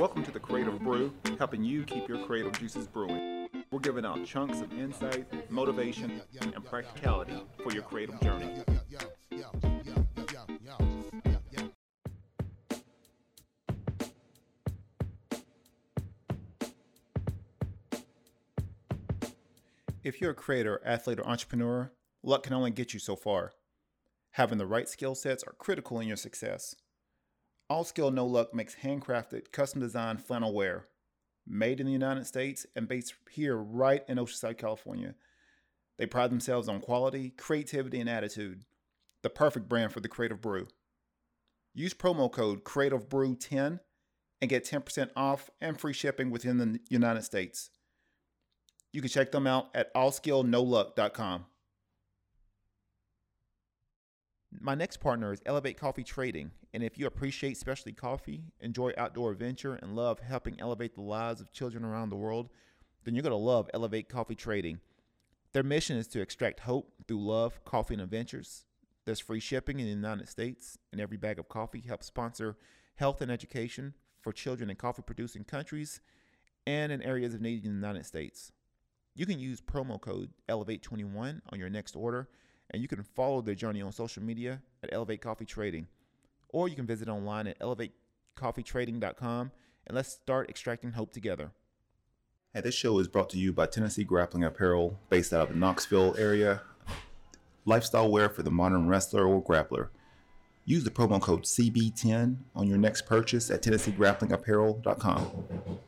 Welcome to the Creative Brew, helping you keep your creative juices brewing. We're giving out chunks of insight, motivation, and practicality for your creative journey. If you're a creator, athlete, or entrepreneur, luck can only get you so far. Having the right skill sets are critical in your success. All Skill No Luck makes handcrafted, custom designed flannel wear, made in the United States and based here right in Oceanside, California. They pride themselves on quality, creativity, and attitude. The perfect brand for the Creative Brew. Use promo code CreativeBrew10 and get 10% off and free shipping within the United States. You can check them out at allskillnoluck.com. My next partner is Elevate Coffee Trading, and if you appreciate specialty coffee, enjoy outdoor adventure, and love helping elevate the lives of children around the world, then you're going to love Elevate Coffee Trading. Their mission is to extract hope through love, coffee, and adventures. There's free shipping in the United States, and every bag of coffee helps sponsor health and education for children in coffee producing countries and in areas of need in the United States. You can use promo code Elevate21 on your next order and you can follow their journey on social media at Elevate Coffee Trading. Or you can visit online at elevatecoffeetrading.com and let's start extracting hope together. And this show is brought to you by Tennessee Grappling Apparel, based out of the Knoxville area. Lifestyle wear for the modern wrestler or grappler. Use the promo code CB10 on your next purchase at TennesseeGrapplingApparel.com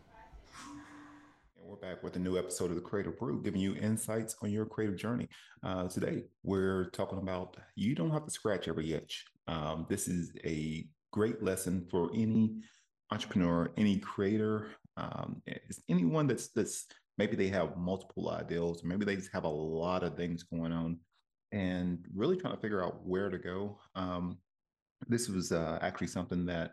back with a new episode of the Creative Brew, giving you insights on your creative journey. Uh, today, we're talking about you don't have to scratch every itch. Um, this is a great lesson for any entrepreneur, any creator, um, anyone that's that's maybe they have multiple ideals, maybe they just have a lot of things going on, and really trying to figure out where to go. Um, this was uh, actually something that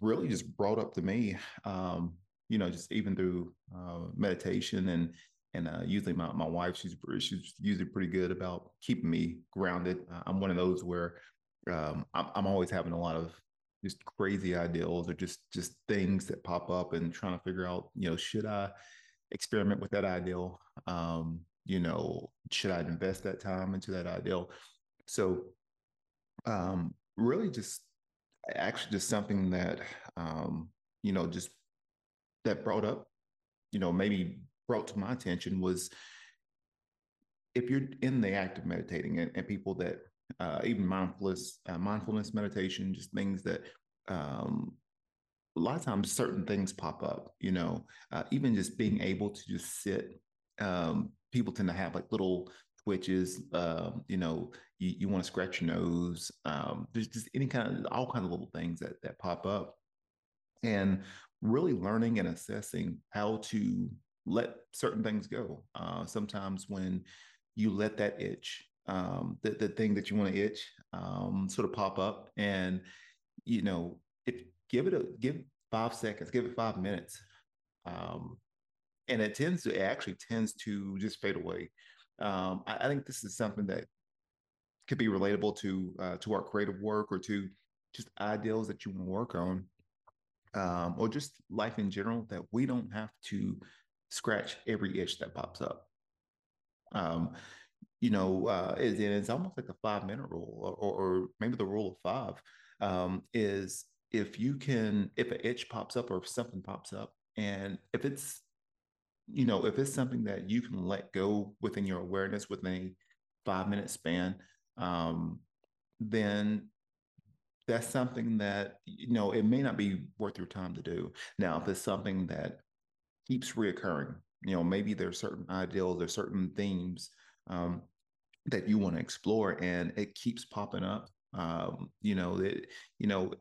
really just brought up to me um, you know, just even through uh, meditation and and uh, usually my, my wife, she's she's usually pretty good about keeping me grounded. Uh, I'm one of those where um, I'm, I'm always having a lot of just crazy ideals or just just things that pop up and trying to figure out, you know, should I experiment with that ideal? Um, you know, should I invest that time into that ideal? So, um, really, just actually just something that um, you know just that brought up, you know, maybe brought to my attention was if you're in the act of meditating and, and people that uh, even mindfulness, uh, mindfulness meditation, just things that um, a lot of times certain things pop up, you know, uh, even just being able to just sit. Um, people tend to have like little twitches, um, you know, you, you want to scratch your nose. Um, there's just any kind of all kinds of little things that that pop up. And really learning and assessing how to let certain things go. Uh, sometimes when you let that itch, um, the, the thing that you want to itch, um, sort of pop up, and you know, if give it a give five seconds, give it five minutes, um, and it tends to it actually tends to just fade away. Um, I, I, think this is something that could be relatable to uh, to our creative work or to just ideals that you want to work on um, or just life in general that we don't have to scratch every itch that pops up. Um, you know, uh, it, it's almost like a five minute rule, or, or, maybe the rule of five um, is if you can, if an itch pops up or if something pops up, and if it's, you know, if it's something that you can let go within your awareness within a five minute span, um, then that's something that you know it may not be worth your time to do. Now if it's something that keeps reoccurring you know maybe there's certain ideals there's certain themes um, that you want to explore and it keeps popping up um, you know that you know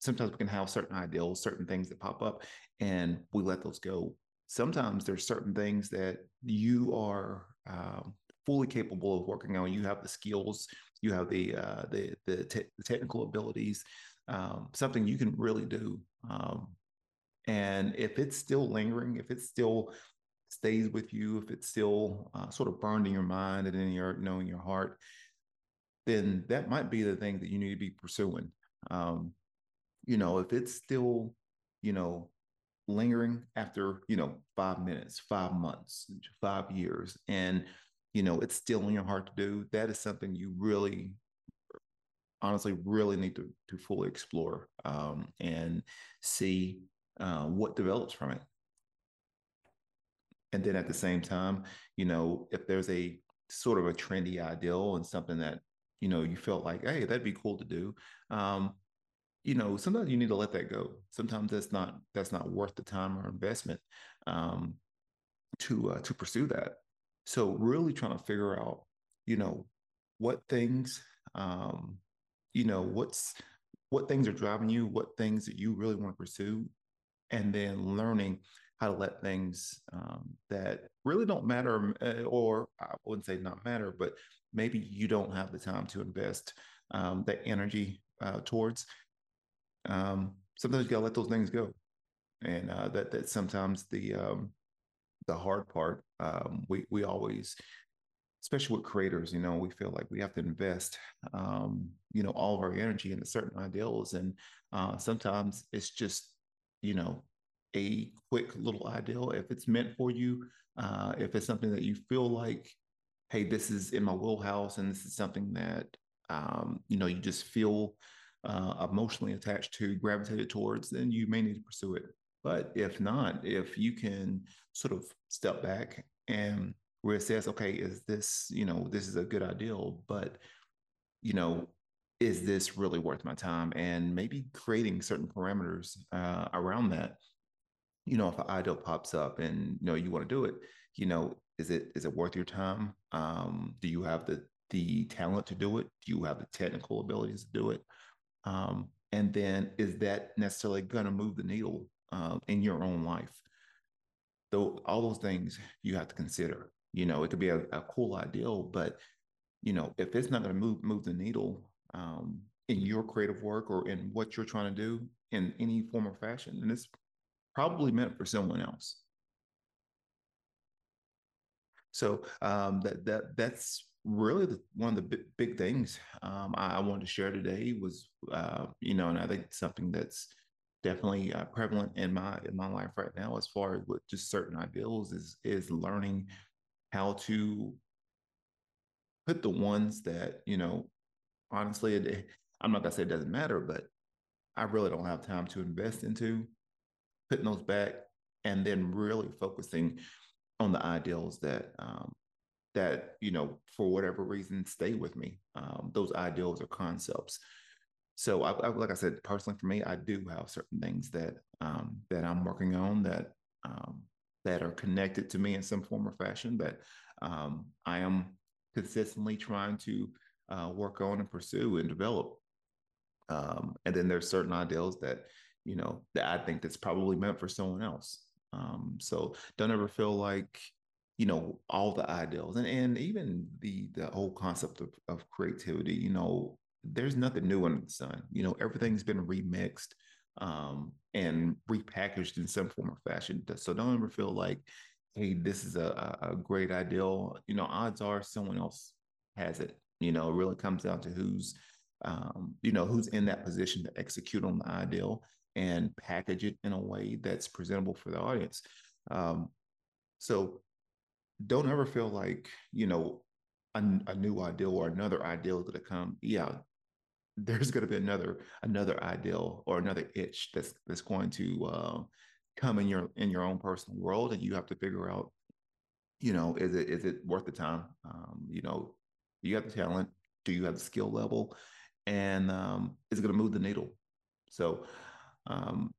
sometimes we can have certain ideals certain things that pop up and we let those go. Sometimes there's certain things that you are um, fully capable of working on you have the skills you have the uh, the the, te- the, technical abilities, um, something you can really do. Um, and if it's still lingering, if it still stays with you, if it's still uh, sort of burned in your mind and in your you know in your heart, then that might be the thing that you need to be pursuing. Um, you know, if it's still, you know, lingering after, you know, five minutes, five months, five years, and, you know, it's still in your heart to do, that is something you really, honestly, really need to, to fully explore um, and see uh, what develops from it. And then at the same time, you know, if there's a sort of a trendy ideal and something that, you know, you felt like, hey, that'd be cool to do. Um, you know, sometimes you need to let that go. Sometimes that's not that's not worth the time or investment um, to uh, to pursue that. So really trying to figure out, you know, what things, um, you know, what's what things are driving you, what things that you really want to pursue, and then learning how to let things um, that really don't matter, uh, or I wouldn't say not matter, but maybe you don't have the time to invest um, that energy uh, towards um, sometimes you gotta let those things go, and uh, that that sometimes the um, the hard part. Um, we we always, especially with creators, you know, we feel like we have to invest, um, you know, all of our energy into certain ideals, and uh, sometimes it's just, you know, a quick little ideal if it's meant for you, uh, if it's something that you feel like, hey, this is in my wheelhouse, and this is something that um, you know you just feel uh, emotionally attached to, gravitated towards, then you may need to pursue it. But if not, if you can sort of step back and where it says, okay, is this, you know, this is a good ideal, but, you know, is this really worth my time? And maybe creating certain parameters uh, around that. You know, if an ideal pops up and you know you want to do it, you know, is it is it worth your time? Um, do you have the the talent to do it? Do you have the technical abilities to do it? Um, and then is that necessarily going to move the needle uh, in your own life? Though all those things you have to consider. You know, it could be a, a cool ideal, but you know, if it's not going to move move the needle um, in your creative work or in what you're trying to do in any form or fashion, then it's probably meant for someone else. So um, that that that's really the, one of the big, big things um, I, I, wanted to share today was, uh, you know, and I think something that's definitely uh, prevalent in my in my life right now, as far as with just certain ideals, is is learning how to put the ones that you know, honestly, it, I'm not gonna say it doesn't matter, but I really don't have time to invest into putting those back, and then really focusing on the ideals that um, that you know for whatever reason stay with me. Um, those ideals or concepts so I, I, like i said personally for me i do have certain things that um, that i'm working on that um, that are connected to me in some form or fashion that um, i am consistently trying to uh, work on and pursue and develop. Um, and then there's certain ideals that you know that i think that's probably meant for someone else. Um, so don't ever feel like you know all the ideals and and even the the whole concept of, of creativity you know there's nothing new under the sun. You know everything's been remixed um, and repackaged in some form or fashion. So don't ever feel like hey this is a, a great ideal. You know odds are someone else has it. You know it really comes down to who's um, you know who's in that position to execute on the ideal and package it in a way that's presentable for the audience. Um, so don't ever feel like you know a, a new ideal or another ideal to come. Yeah there's going to be another another ideal or another itch that's that's going to uh, come in your in your own personal world and you have to figure out you know is it is it worth the time? Um, you know you have the talent do you have the skill level? And um, is it going to move the needle? So um,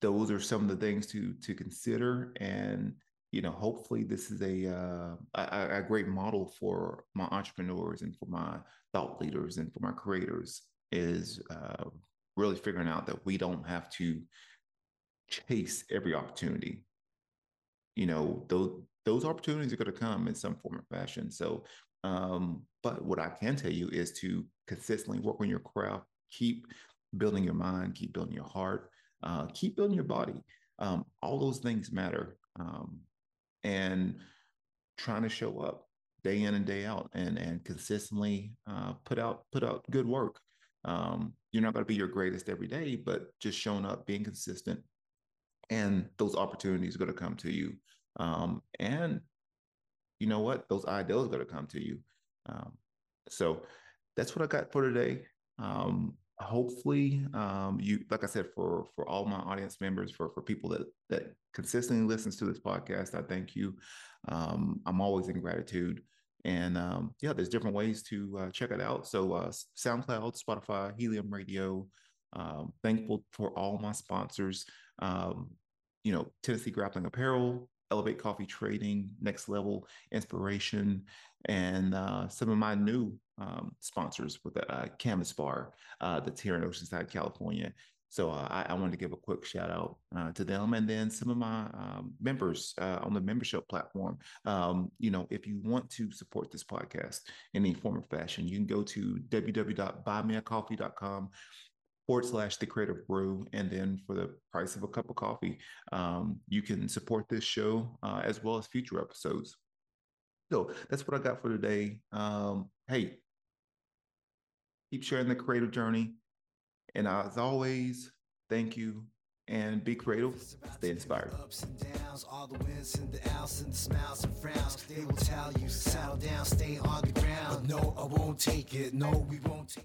those are some of the things to to consider and you know, hopefully this is a, uh, a, a great model for my entrepreneurs and for my thought leaders and for my creators is uh, really figuring out that we don't have to chase every opportunity. You know, those those opportunities are going to come in some form or fashion. So, um, but what I can tell you is to consistently work on your craft, keep building your mind, keep building your heart, uh, keep building your body. Um, all those things matter. Um, and trying to show up day in and day out and and consistently uh, put out put out good work. Um, you're not going to be your greatest every day, but just showing up, being consistent, and those opportunities are going to come to you. Um, and you know what? Those ideals are going to come to you. Um, so that's what I got for today. Um, hopefully, um, you like I said for for all my audience members, for for people that that consistently listens to this podcast, I thank you. Um, I'm always in gratitude. And um, yeah, there's different ways to uh, check it out. So uh, SoundCloud, Spotify, Helium Radio. Um, thankful for all my sponsors. Um, you know, Tennessee Grappling Apparel, Elevate Coffee Trading, Next Level Inspiration, and uh, some of my new um, sponsors with the uh, Canvas Bar uh, that's here in Oceanside, California. So uh, I, I, wanted to give a quick shout out uh, to them, and then some of my um, members uh, on the membership platform. Um, you know, if you want to support this podcast in any form or fashion, you can go to www.buymeacoffee.com forward slash the creative brew. And then for the price of a cup of coffee, um, you can support this show uh, as well as future episodes. So that's what I got for today. Um, hey, keep sharing the creative journey. And as always, thank you and be creative, stay inspired. Ups and downs, all the wins and the outs and the smiles and frowns. They will tell you, settle down, stay on the ground. No, I won't take it. No, we won't take